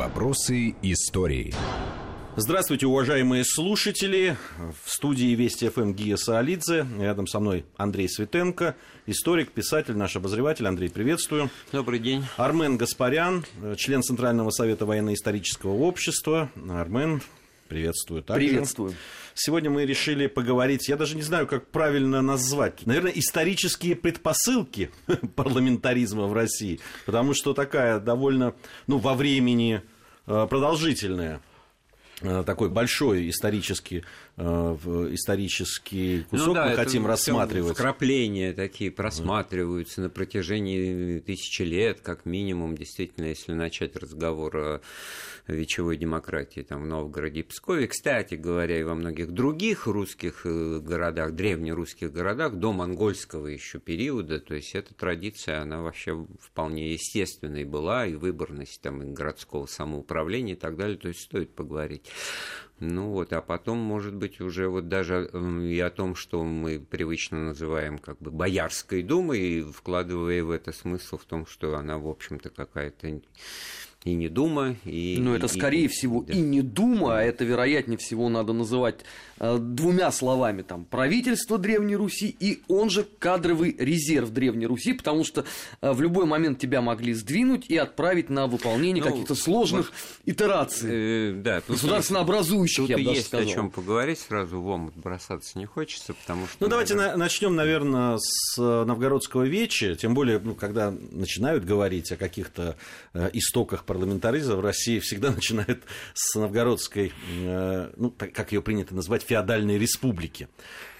Вопросы истории. Здравствуйте, уважаемые слушатели. В студии Вести ФМ Гия Саолидзе. Рядом со мной Андрей Светенко, историк, писатель, наш обозреватель. Андрей, приветствую. Добрый день. Армен Гаспарян, член Центрального совета военно-исторического общества. Армен, приветствую. Также. Приветствую. Сегодня мы решили поговорить, я даже не знаю, как правильно назвать, наверное, исторические предпосылки парламентаризма в России, потому что такая довольно, ну, во времени э, продолжительная Э, такой большой исторический, исторический кусок ну, да, мы хотим рассматривать. Вкрапления такие просматриваются на протяжении тысячи лет, как минимум, действительно, если начать разговор о вечевой демократии там, в Новгороде и Пскове. Кстати говоря, и во многих других русских э, городах, древнерусских городах, до монгольского еще периода, то есть эта традиция, она вообще вполне естественной была, и выборность там, и городского самоуправления и так далее, то есть стоит поговорить. Ну вот, а потом, может быть, уже вот даже и о том, что мы привычно называем как бы Боярской думой, вкладывая в это смысл в том, что она, в общем-то, какая-то и не Дума, и... Ну, это, скорее и, всего, да. и не Дума, а это, вероятнее всего, надо называть э, двумя словами, там, правительство Древней Руси и он же кадровый резерв Древней Руси, потому что э, в любой момент тебя могли сдвинуть и отправить на выполнение ну, каких-то сложных вот, итераций, э, да, государственно образующих, я бы даже есть сказал. о чем поговорить, сразу в омут бросаться не хочется, потому что... Ну, давайте на, начнем, наверное, с э, Новгородского веча, тем более, ну, когда начинают говорить о каких-то э, истоках парламентаризма в России всегда начинает с новгородской, э, ну, как ее принято назвать, феодальной республики.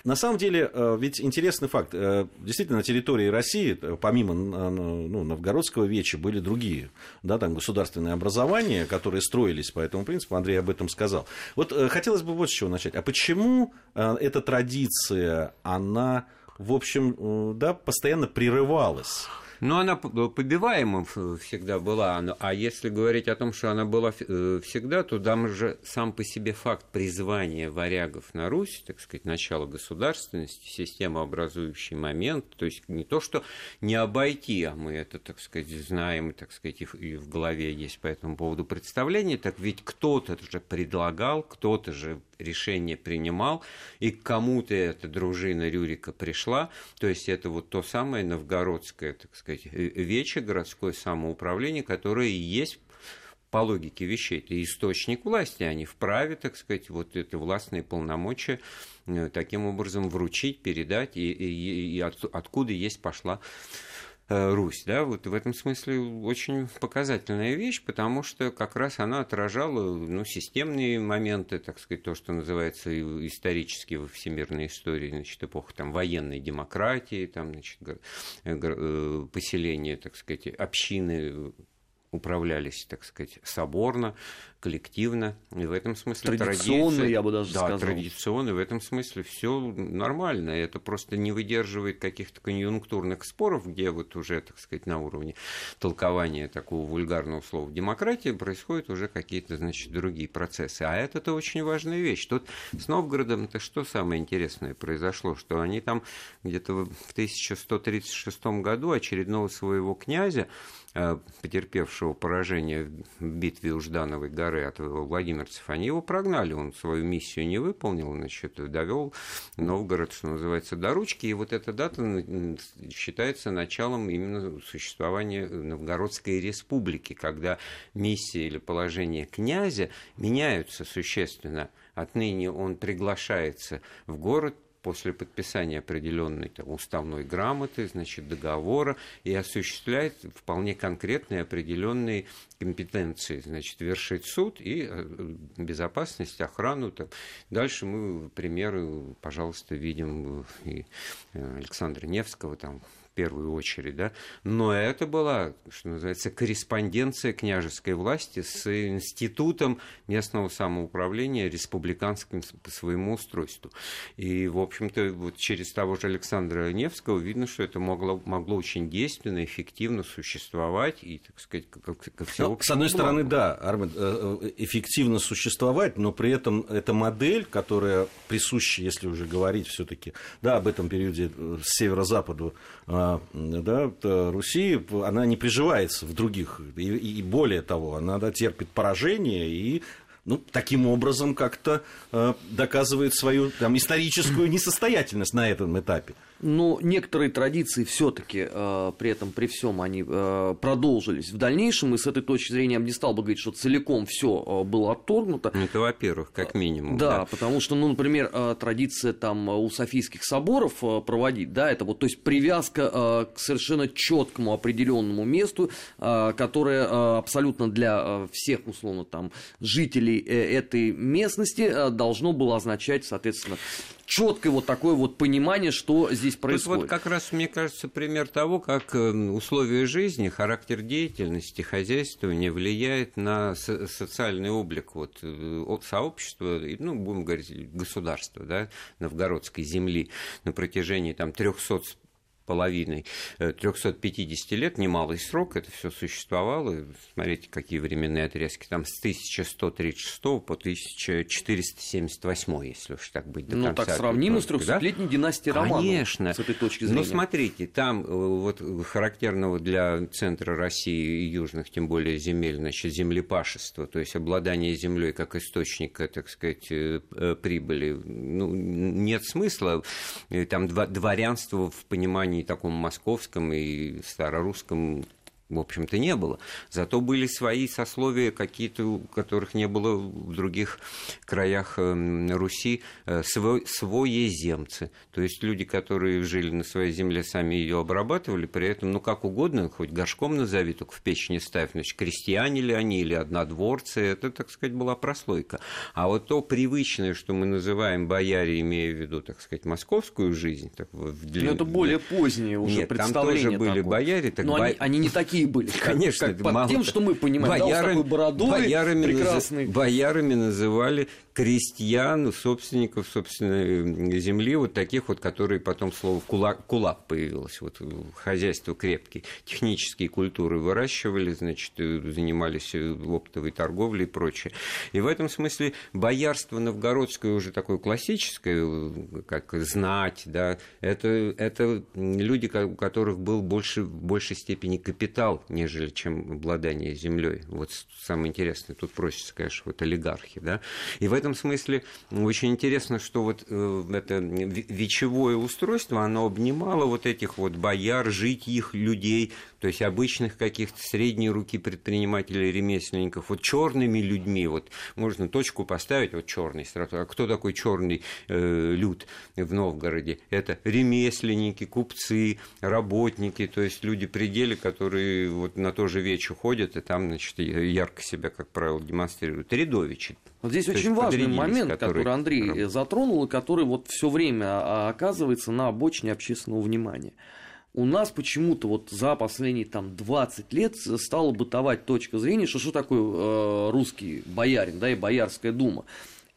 На самом деле, э, ведь интересный факт. Э, действительно, на территории России, помимо ну, Новгородского веча, были другие да, там, государственные образования, которые строились по этому принципу. Андрей об этом сказал. Вот хотелось бы вот с чего начать. А почему эта традиция, она, в общем, да, постоянно прерывалась? Но она побиваемым всегда была. А если говорить о том, что она была э, всегда, то там же сам по себе факт призвания варягов на Русь, так сказать, начало государственности, системообразующий момент, то есть не то, что не обойти, а мы это, так сказать, знаем, так сказать, и в голове есть по этому поводу представление, так ведь кто-то же предлагал, кто-то же решение принимал, и к кому-то эта дружина Рюрика пришла, то есть это вот то самое новгородское, так сказать, э, вече, городское самоуправление, которое и есть по логике вещей, это источник власти, они вправе, так сказать, вот это властные полномочия э, таким образом вручить, передать, и, и, и от, откуда есть пошла Русь, да, вот в этом смысле очень показательная вещь, потому что как раз она отражала, ну, системные моменты, так сказать, то, что называется исторически во всемирной истории, значит, эпоха там военной демократии, там, значит, э, поселение, так сказать, общины управлялись, так сказать, соборно, коллективно. И в этом смысле традиционно, традиция, я бы даже да, сказал. традиционно, в этом смысле все нормально. Это просто не выдерживает каких-то конъюнктурных споров, где вот уже, так сказать, на уровне толкования такого вульгарного слова демократия происходят уже какие-то, значит, другие процессы. А это-то очень важная вещь. Тут с Новгородом-то что самое интересное произошло, что они там где-то в 1136 году очередного своего князя Э, потерпевшего поражение в битве у Ждановой горы от владимирцев, они его прогнали, он свою миссию не выполнил, значит, довел Новгород, что называется, до ручки, и вот эта дата считается началом именно существования Новгородской республики, когда миссия или положение князя меняются существенно. Отныне он приглашается в город после подписания определенной там, уставной грамоты, значит, договора, и осуществляет вполне конкретные определенные компетенции, значит, вершить суд и э, безопасность, охрану. Там. Дальше мы примеры, пожалуйста, видим и э, Александра Невского, там, первую очередь, да, но это была, что называется, корреспонденция княжеской власти с институтом местного самоуправления республиканским по своему устройству. И, в общем-то, вот через того же Александра Невского видно, что это могло, могло очень действенно, эффективно существовать и, так сказать, как, как ну, С одной стороны, да, Армен, э, э, эффективно существовать, но при этом эта модель, которая присуща, если уже говорить все таки да, об этом периоде э, с северо-западу да, Руси, она не приживается в других. И, и более того, она да, терпит поражение и ну, таким образом как-то э, доказывает свою там, историческую несостоятельность на этом этапе. Но некоторые традиции все-таки э, при этом, при всем, они э, продолжились в дальнейшем, и с этой точки зрения я бы не стал бы говорить, что целиком все э, было отторгнуто. Ну, это во-первых, как минимум. Да, да, потому что, ну, например, э, традиция там у Софийских соборов э, проводить, да, это вот, то есть привязка э, к совершенно четкому определенному месту, э, которое э, абсолютно для э, всех, условно, там, жителей э, этой местности э, должно было означать, соответственно, четкое вот такое вот понимание, что здесь происходит. Тут вот как раз, мне кажется, пример того, как э, условия жизни, характер деятельности, хозяйствования влияет на социальный облик вот, э, сообщества, ну, будем говорить, государства, да, новгородской земли на протяжении там 300 половиной 350 э, лет, немалый срок, это все существовало. Смотрите, какие временные отрезки. Там с 1136 по 1478, если уж так быть до Ну, так сравнимо с 300-летней да? династией Романовых. Конечно. С этой точки зрения. Но смотрите, там э, вот характерного для центра России и южных, тем более земель, значит, землепашество, то есть обладание землей как источника, так сказать, э, прибыли, ну, нет смысла. Там дворянство в понимании и таком московском, и старорусском в общем-то, не было. Зато были свои сословия какие-то, которых не было в других краях эм, Руси, э, свой, своеземцы. То есть люди, которые жили на своей земле, сами ее обрабатывали, при этом, ну, как угодно, хоть горшком назови, только в печь не ставь, значит, крестьяне ли они или однодворцы, это, так сказать, была прослойка. А вот то привычное, что мы называем бояре, имея в виду, так сказать, московскую жизнь, так, в длин... Но это более позднее уже Нет, представление. там тоже были такое. бояре. Так Но бо... они, они не такие такие были. Конечно. Как, под мало... тем, что мы понимаем. Боярами, да, бородой, боярами, прекрасный. боярами называли крестьян, собственников, собственной земли, вот таких вот, которые потом слово кулак, кулак появилось, вот хозяйство крепкие, технические культуры выращивали, значит, занимались оптовой торговлей и прочее. И в этом смысле боярство новгородское уже такое классическое, как знать, да, это, это люди, у которых был больше, в большей степени капитал, нежели чем обладание землей. Вот самое интересное, тут просится, конечно, вот олигархи, да. И в этом смысле очень интересно, что вот э, это вечевое устройство, оно обнимало вот этих вот бояр, жить их людей, то есть обычных каких-то средней руки предпринимателей, ремесленников, вот черными людьми, вот можно точку поставить, вот черный сразу. А кто такой черный э, люд в Новгороде? Это ремесленники, купцы, работники, то есть люди пределы, которые вот на то же вече ходят, и там, значит, ярко себя, как правило, демонстрируют. Рядовичи. Вот здесь очень важный момент, который Андрей затронул, и который вот все время а, оказывается на обочине общественного внимания у нас почему-то вот за последние там 20 лет стала бытовать точка зрения, что что такое э, русский боярин, да, и боярская дума.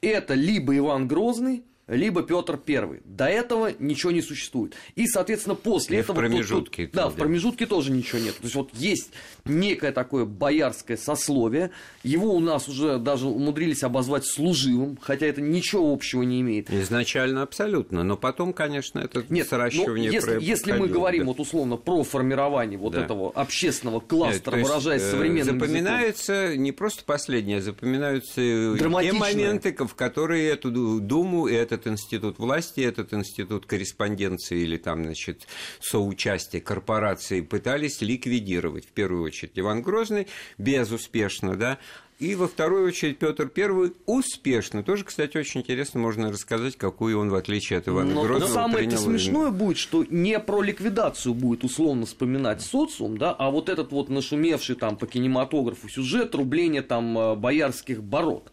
Это либо Иван Грозный, либо Петр Первый. До этого ничего не существует. И, соответственно, после и этого... В промежутке. Тут, тут, да, в промежутке тоже ничего нет. То есть вот есть некое такое боярское сословие. Его у нас уже даже умудрились обозвать служивым, хотя это ничего общего не имеет. Изначально абсолютно. Но потом, конечно, это нет, сращивание ну, если, если мы говорим да. вот условно про формирование вот да. этого общественного кластера, нет, выражаясь есть, современным Запоминается языком. не просто последнее, запоминаются те моменты, в которые эту думу и этот институт власти, этот институт корреспонденции или там, значит, соучастия корпорации пытались ликвидировать. В первую очередь Иван Грозный, безуспешно, да, и во вторую очередь Петр I успешно. Тоже, кстати, очень интересно можно рассказать, какую он, в отличие от Ивана но, Грозного, Но самое принял... смешное будет, что не про ликвидацию будет условно вспоминать социум, да, а вот этот вот нашумевший там по кинематографу сюжет рубления там э, боярских бород.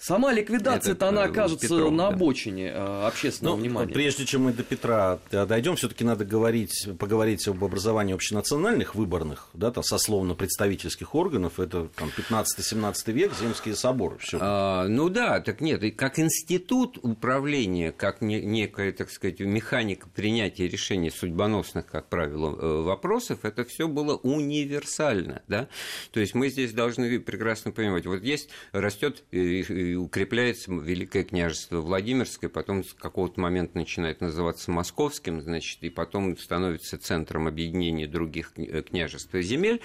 Сама ликвидация-то она окажется Петров, на обочине да. общественного ну, внимания. Прежде чем мы до Петра дойдем, все-таки надо говорить, поговорить об образовании общенациональных выборных, да, там, сословно-представительских органов. Это там, 15-17 век, земские соборы. Всё. А, ну да, так нет, как институт управления, как не, некая, так сказать, механика принятия решений судьбоносных, как правило, э, вопросов, это все было универсально. Да? То есть мы здесь должны прекрасно понимать, вот есть, растет и укрепляется Великое княжество Владимирское, потом с какого-то момента начинает называться Московским, значит, и потом становится центром объединения других княжеств и земель.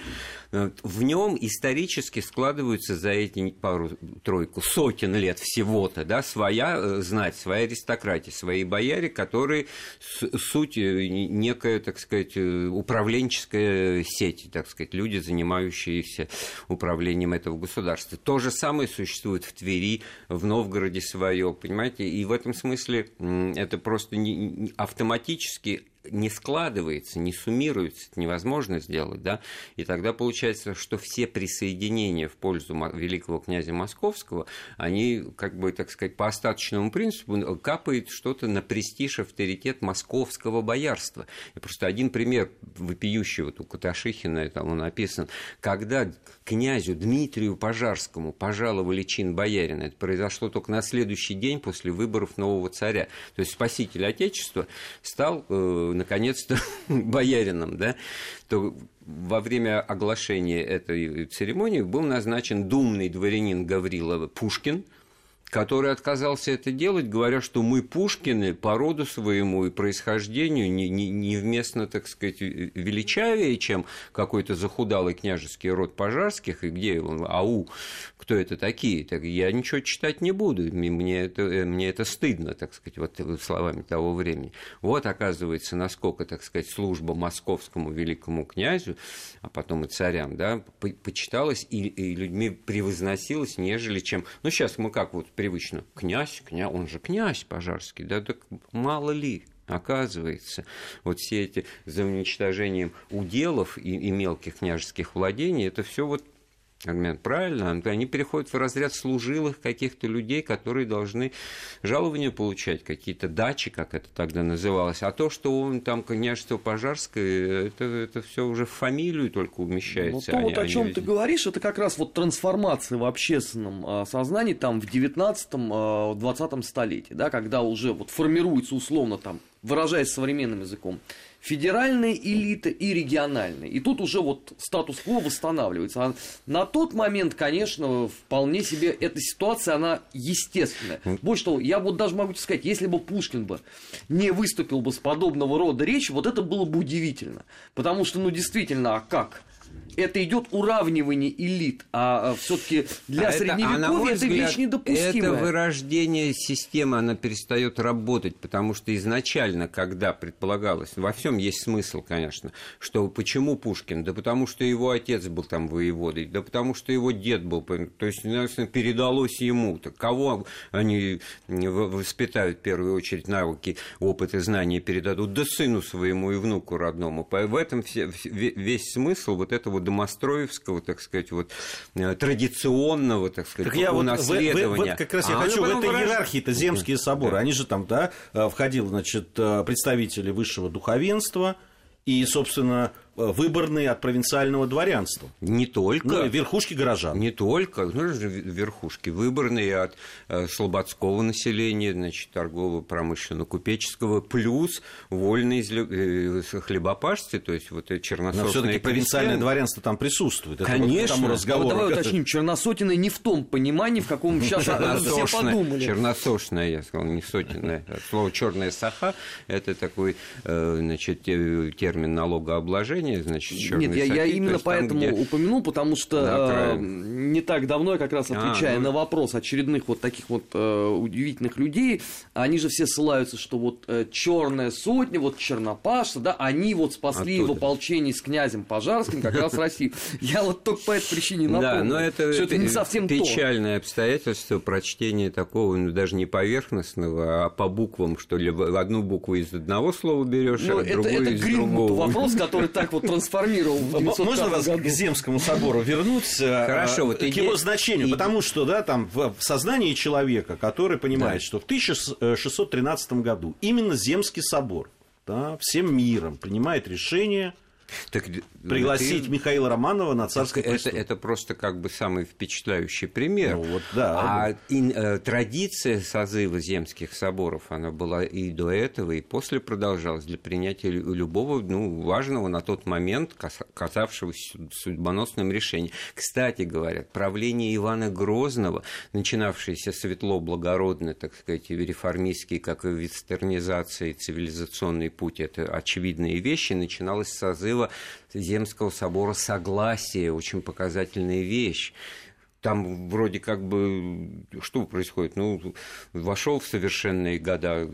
В нем исторически складываются за эти пару-тройку сотен лет всего-то, да, своя знать, своя аристократия, свои бояре, которые суть некая, так сказать, управленческая сеть, так сказать, люди, занимающиеся управлением этого государства. То же самое существует в Твери, в Новгороде свое, понимаете? И в этом смысле это просто не, автоматически не складывается, не суммируется, это невозможно сделать, да, и тогда получается, что все присоединения в пользу великого князя Московского, они, как бы, так сказать, по остаточному принципу капает что-то на престиж, авторитет московского боярства. И просто один пример вопиющий, вот у Каташихина там он написан, когда князю Дмитрию Пожарскому пожаловали чин боярина, это произошло только на следующий день после выборов нового царя, то есть спаситель Отечества стал э, наконец-то боярином, да, то во время оглашения этой церемонии был назначен думный дворянин Гаврила Пушкин – который отказался это делать, говоря, что мы Пушкины по роду своему и происхождению не, не, невместно, так сказать, величавее, чем какой-то захудалый княжеский род пожарских, и где он, ау, кто это такие, так я ничего читать не буду, мне это, мне это стыдно, так сказать, вот словами того времени. Вот, оказывается, насколько, так сказать, служба московскому великому князю, а потом и царям, да, почиталась и, и людьми превозносилась, нежели чем, ну, сейчас мы как вот привычно, князь, князь, он же князь Пожарский, да, так мало ли, Оказывается, вот все эти за уничтожением уделов и, и мелких княжеских владений, это все вот Армян, правильно, они переходят в разряд служилых каких-то людей, которые должны жалования получать, какие-то дачи, как это тогда называлось. А то, что он там княжество Пожарское, это, это все уже в фамилию только умещается. Ну, то, вот о чем ты говоришь, это как раз вот трансформация в общественном а, сознании там в 19-20 а, столетии, да, когда уже вот формируется условно там, выражаясь современным языком, федеральная элита и региональная. И тут уже вот статус-кво восстанавливается. А на тот момент, конечно, вполне себе эта ситуация, она естественная. Больше того, я вот даже могу сказать, если бы Пушкин бы не выступил бы с подобного рода речи, вот это было бы удивительно. Потому что, ну, действительно, а как? Это идет уравнивание элит, а, а все-таки для а средневековья это, а это вещь недопустимая. Это вырождение системы, она перестает работать, потому что изначально, когда предполагалось, во всем есть смысл, конечно, что почему Пушкин? Да потому что его отец был там воеводой, да потому что его дед был, то есть, передалось ему. Так кого они воспитают в первую очередь навыки, опыт и знания передадут? Да сыну своему и внуку родному. В этом все, весь смысл вот этого домостроевского, так сказать, вот э, традиционного, так сказать, так я унаследования. Вот, вот как раз я а хочу в этой выражать... иерархии-то земские соборы, да. они же там, да, э, входил, значит, э, представители высшего духовенства, и, собственно, выборные от провинциального дворянства. Не только. Ну, верхушки горожан. Не только. Ну, верхушки. Выборные от э, слободского населения, значит, торгово-промышленно-купеческого, плюс вольные э, хлебопашцы, то есть вот черносотные Но все-таки провинциальное дворянство там присутствует. Это Конечно. Вот разговору, давай уточним, черносотенное не в том понимании, в каком сейчас все подумали. Черносошное, я сказал, не сотенное. Слово черная саха – это такой, э, значит, термин налогообложения движение, значит, Нет, я, я именно поэтому там, где... упомянул, потому что э, не так давно я как раз а, отвечая а, ну... на вопрос очередных вот таких вот э, удивительных людей, они же все ссылаются, что вот э, черная сотня, вот чернопашцы, да, они вот спасли Оттуда. в ополчении с князем Пожарским как раз Россию. Я вот только по этой причине напомню, да, но это, что это не совсем печальное обстоятельство прочтения такого, ну, даже не поверхностного, а по буквам, что ли, одну букву из одного слова берешь, ну, а другую это из другого. вопрос, который так вот трансформировал Можно вас к Земскому собору вернуться? Хорошо, вот к его значению, потому что, да, там в сознании человека, который понимает, что в 1613 году именно Земский собор да, всем миром принимает решение Так, Пригласить ты... Михаила Романова на царское это, это, просто как бы самый впечатляющий пример. Ну, вот, да. А и, э, традиция созыва земских соборов, она была и до этого, и после продолжалась для принятия любого ну, важного на тот момент казавшегося судьбоносным решением. Кстати говоря, правление Ивана Грозного, начинавшееся светло-благородно, так сказать, реформистский, как и вестернизация, цивилизационный путь, это очевидные вещи, начиналось с созыва Земского собора согласия, очень показательная вещь там вроде как бы что происходит? Ну, вошел в совершенные года,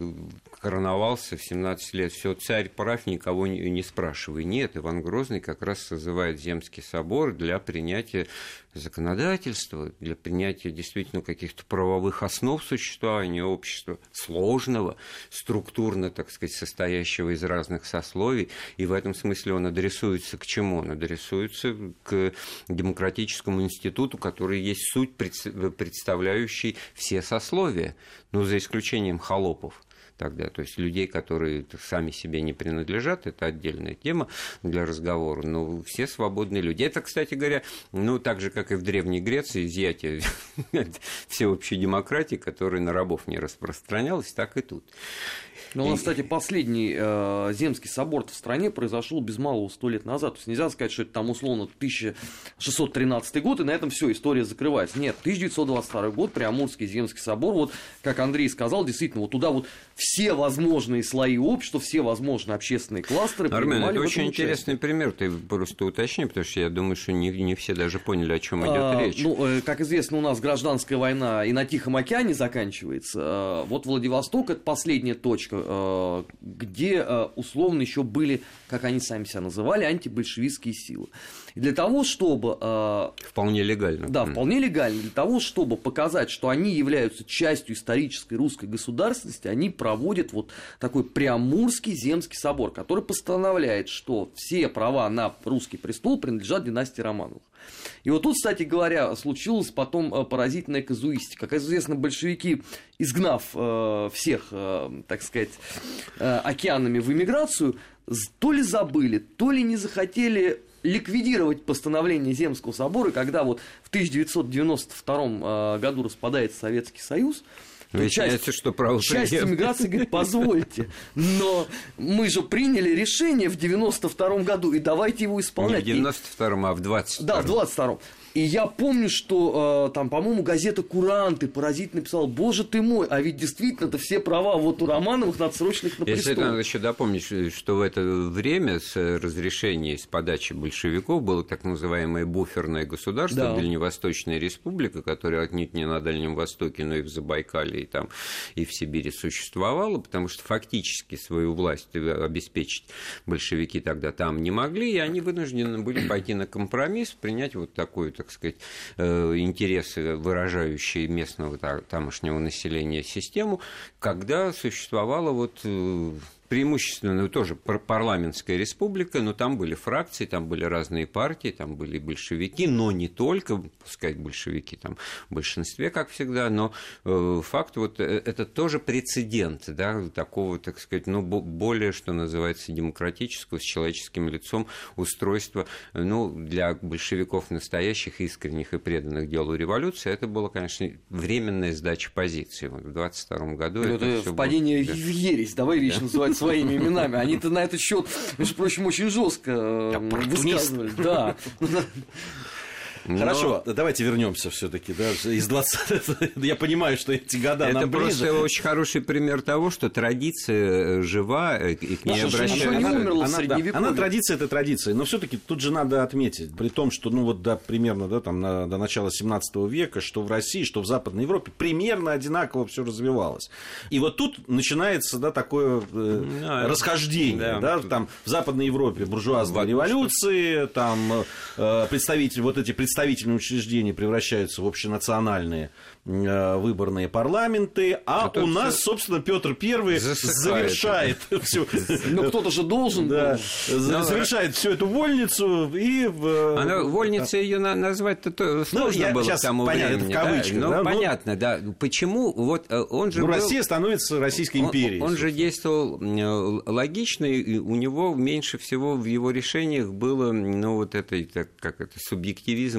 короновался в 17 лет, все, царь прав, никого не, не спрашивай. Нет, Иван Грозный как раз созывает Земский собор для принятия законодательства, для принятия действительно каких-то правовых основ существования общества, сложного, структурно, так сказать, состоящего из разных сословий. И в этом смысле он адресуется к чему? Он адресуется к демократическому институту, который есть суть, представляющий все сословия, ну, за исключением холопов тогда. То есть людей, которые сами себе не принадлежат, это отдельная тема для разговора. Но все свободные люди. Это, кстати говоря, ну, так же, как и в Древней Греции, изъятие всеобщей демократии, которая на рабов не распространялась, так и тут. Ну, нас, кстати, последний э, Земский собор в стране произошел без малого сто лет назад. То есть нельзя сказать, что это там условно 1613 год, и на этом все, история закрывается. Нет, 1922 год, Приамурский Земский собор, вот, как Андрей сказал, действительно, вот туда вот все возможные слои общества, все возможные общественные кластеры Армен, это очень интересный пример, ты просто уточни, потому что я думаю, что не, не все даже поняли, о чем идет а, речь. Ну, э, как известно, у нас гражданская война и на Тихом океане заканчивается. А, вот Владивосток – это последняя точка Э, где э, условно еще были, как они сами себя называли, антибольшевистские силы. И для того, чтобы... Э, вполне легально. Да, вполне легально. Для того, чтобы показать, что они являются частью исторической русской государственности, они проводят вот такой Преамурский земский собор, который постановляет, что все права на русский престол принадлежат династии Романовых. И вот тут, кстати говоря, случилась потом э, поразительная казуистика. Как известно, большевики, изгнав э, всех, э, так сказать, э, океанами в эмиграцию, то ли забыли, то ли не захотели ликвидировать постановление Земского собора, когда вот в 1992 э, году распадается Советский Союз, Выясняется, часть, что право часть иммиграции говорит, позвольте, но мы же приняли решение в 92 году, и давайте его исполнять. Не в 92-м, а в 22-м. Да, в 22-м. И я помню, что э, там, по-моему, газета «Куранты» поразительно написала, боже ты мой, а ведь действительно это все права вот у Романовых надсрочных на Если это надо еще дополнить, что в это время с разрешения, с подачи большевиков было так называемое буферное государство, да. Дальневосточная республика, которая отнюдь не на Дальнем Востоке, но и в Забайкале, и там, и в Сибири существовала, потому что фактически свою власть обеспечить большевики тогда там не могли, и они вынуждены были пойти на компромисс, принять вот такую так сказать, э, интересы, выражающие местного тамошнего населения систему, когда существовала вот э, преимущественно ну, тоже парламентская республика, но там были фракции, там были разные партии, там были большевики, но не только, пускай большевики там в большинстве, как всегда, но э, факт вот э, это тоже прецедент, да, такого, так сказать, ну, более, что называется, демократического, с человеческим лицом устройства, ну, для большевиков настоящих, искренних и преданных делу революции, это было, конечно, временная сдача позиции. Вот в 22 году ну, это, это впадение было... в ересь, давай вещь называть своими именами. Они-то на этот счет, между прочим, очень жестко высказывали. Да. Но... Хорошо, давайте вернемся все-таки, да, из 20 Я понимаю, что эти года Это нам просто ближе. очень хороший пример того, что традиция э, жива, э, и к ней обращаются. Она, она, она, да, она традиция, это традиция, но все-таки тут же надо отметить, при том, что, ну вот, да, примерно, да, там, на, до начала 17 века, что в России, что в Западной Европе, примерно одинаково все развивалось. И вот тут начинается, да, такое э, да, расхождение, да, да, там, в Западной Европе буржуазные революции, там, э, представители, вот эти представители представительные учреждения превращаются в общенациональные э, выборные парламенты, а, а у нас, собственно, Петр Первый завершает всю... Ну, кто-то же должен да, завершает всю эту вольницу и... Она, вольница ее назвать-то сложно ну, было к тому понятно, времени. Это в кавычках, да? Ну, да? понятно, да. Почему? Вот э, он же ну, был... Россия становится Российской империей. Он, он же действовал логично, и у него меньше всего в его решениях было, ну, вот это, как это,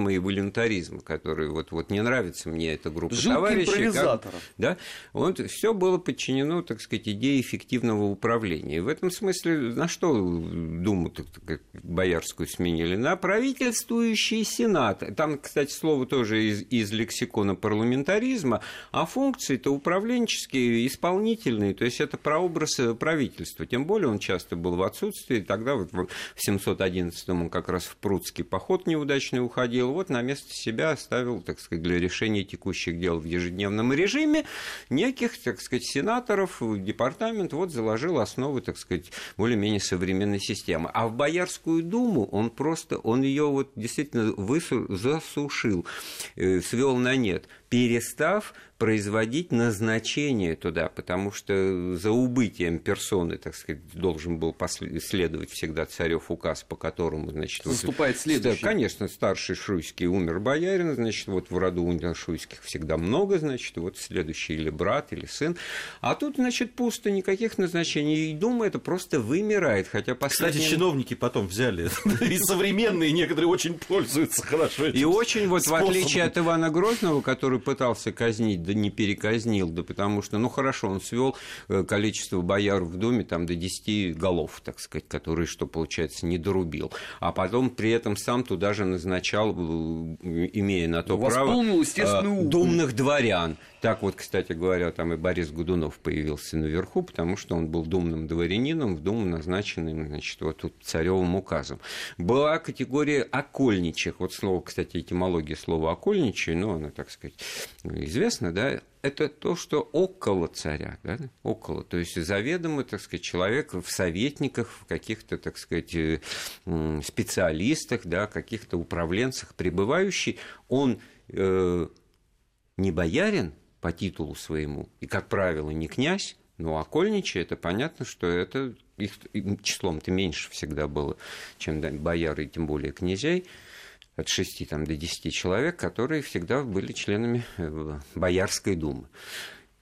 субъективизма и волюнтаризма, который вот, вот не нравится мне эта группа Жуткий товарищей. Как, да, он, все было подчинено, так сказать, идее эффективного управления. И в этом смысле на что Думу так, так, боярскую сменили? На правительствующий сенат. Там, кстати, слово тоже из, из лексикона парламентаризма, а функции-то управленческие, исполнительные, то есть это прообраз правительства. Тем более он часто был в отсутствии, тогда вот в 711-м он как раз в Прудский поход неудачный уходил, вот на место себя оставил, так сказать, для решения текущих дел в ежедневном режиме неких, так сказать, сенаторов, департамент вот заложил основы, так сказать, более-менее современной системы. А в Боярскую думу он просто, он ее вот действительно высу, засушил, э, свел на нет перестав производить назначение туда, потому что за убытием персоны, так сказать, должен был следовать всегда царев указ, по которому, значит... Заступает вот, следующий. Конечно, старший Шуйский умер боярин, значит, вот в роду у Шуйских всегда много, значит, вот следующий или брат, или сын. А тут, значит, пусто, никаких назначений. И Дума это просто вымирает, хотя последние... Кстати, чиновники потом взяли, и современные некоторые очень пользуются хорошо И очень, вот в отличие от Ивана Грозного, который пытался казнить, да не переказнил, да потому что, ну хорошо, он свел э, количество бояр в доме там до 10 голов, так сказать, которые, что получается, не дорубил. А потом при этом сам туда же назначал, э, имея на то право, э, думных дворян. Так вот, кстати говоря, там и Борис Гудунов появился наверху, потому что он был думным дворянином, в Думу назначенным, значит, вот тут царевым указом. Была категория окольничих. Вот слово, кстати, этимология слова окольничий, ну, она, так сказать, известна, да, это то, что около царя, да, около, то есть заведомо, так сказать, человек в советниках, в каких-то, так сказать, специалистах, да, каких-то управленцах пребывающий, он э, не боярин, по титулу своему, и, как правило, не князь, а окольничий, это понятно, что это их числом-то меньше всегда было, чем бояры, и тем более князей, от 6 там, до 10 человек, которые всегда были членами э, Боярской думы.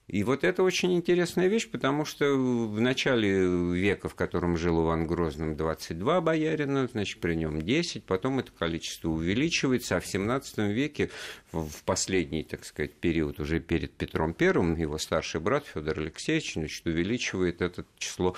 И вот это очень интересная вещь, потому что в начале века, в котором жил Иван Грозным, 22 боярина, значит, при нем 10, потом это количество увеличивается, а в 17 веке, в последний, так сказать, период, уже перед Петром Первым, его старший брат Федор Алексеевич, значит, увеличивает это число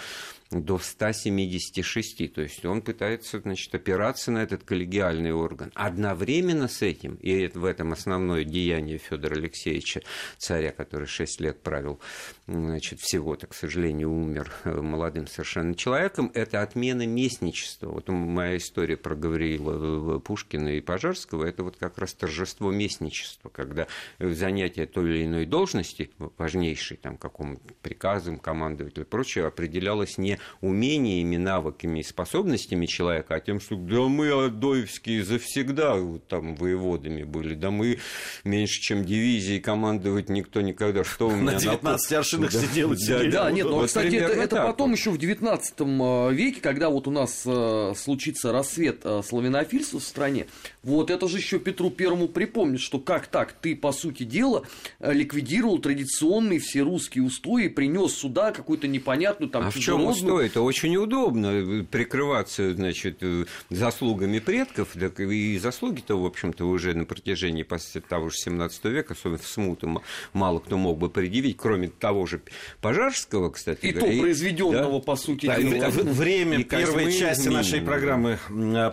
до 176. То есть он пытается значит, опираться на этот коллегиальный орган. Одновременно с этим, и в этом основное деяние Федора Алексеевича, царя, который 6 лет правил, значит, всего-то, к сожалению, умер э, молодым совершенно человеком, это отмена местничества. Вот моя история про Гавриила Пушкина и Пожарского, это вот как раз торжество местничества, когда занятие той или иной должности, важнейшей, там, какому приказом командовать или прочее, определялось не умениями, навыками и способностями человека, а тем, что да мы адоевские завсегда вот, там воеводами были, да мы меньше, чем дивизии командовать никто никогда. Что у меня на 19 на... аршинах да, сидел и сидел. Да, да, нет, но, вот кстати, это, это потом еще в 19 э, веке, когда вот у нас э, случится рассвет э, славянофильства в стране, вот это же еще Петру Первому припомнит, что как так, ты, по сути дела, ликвидировал традиционные все русские устои, принес сюда какую-то непонятную там а в чем устой? Это очень удобно прикрываться, значит, заслугами предков, так и заслуги-то, в общем-то, уже на протяжении того же 17 века, особенно в смуты, мало кто мог бы предъявить, кроме того же Пожарского, кстати и говоря. То произведенного, да? по сути да, дела. Время и первой части минимум. нашей программы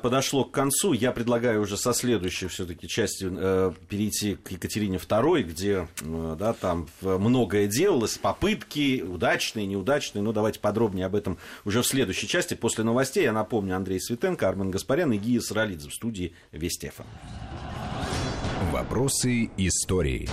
подошло к концу. Я предлагаю уже со следующей все-таки части э, перейти к Екатерине II, где э, да, там многое делалось, попытки удачные, неудачные. Ну, давайте подробнее об этом уже в следующей части. После новостей, я напомню, Андрей Светенко, Армен Гаспарян и Гия Саралидзе в студии Вестефа. Вопросы истории.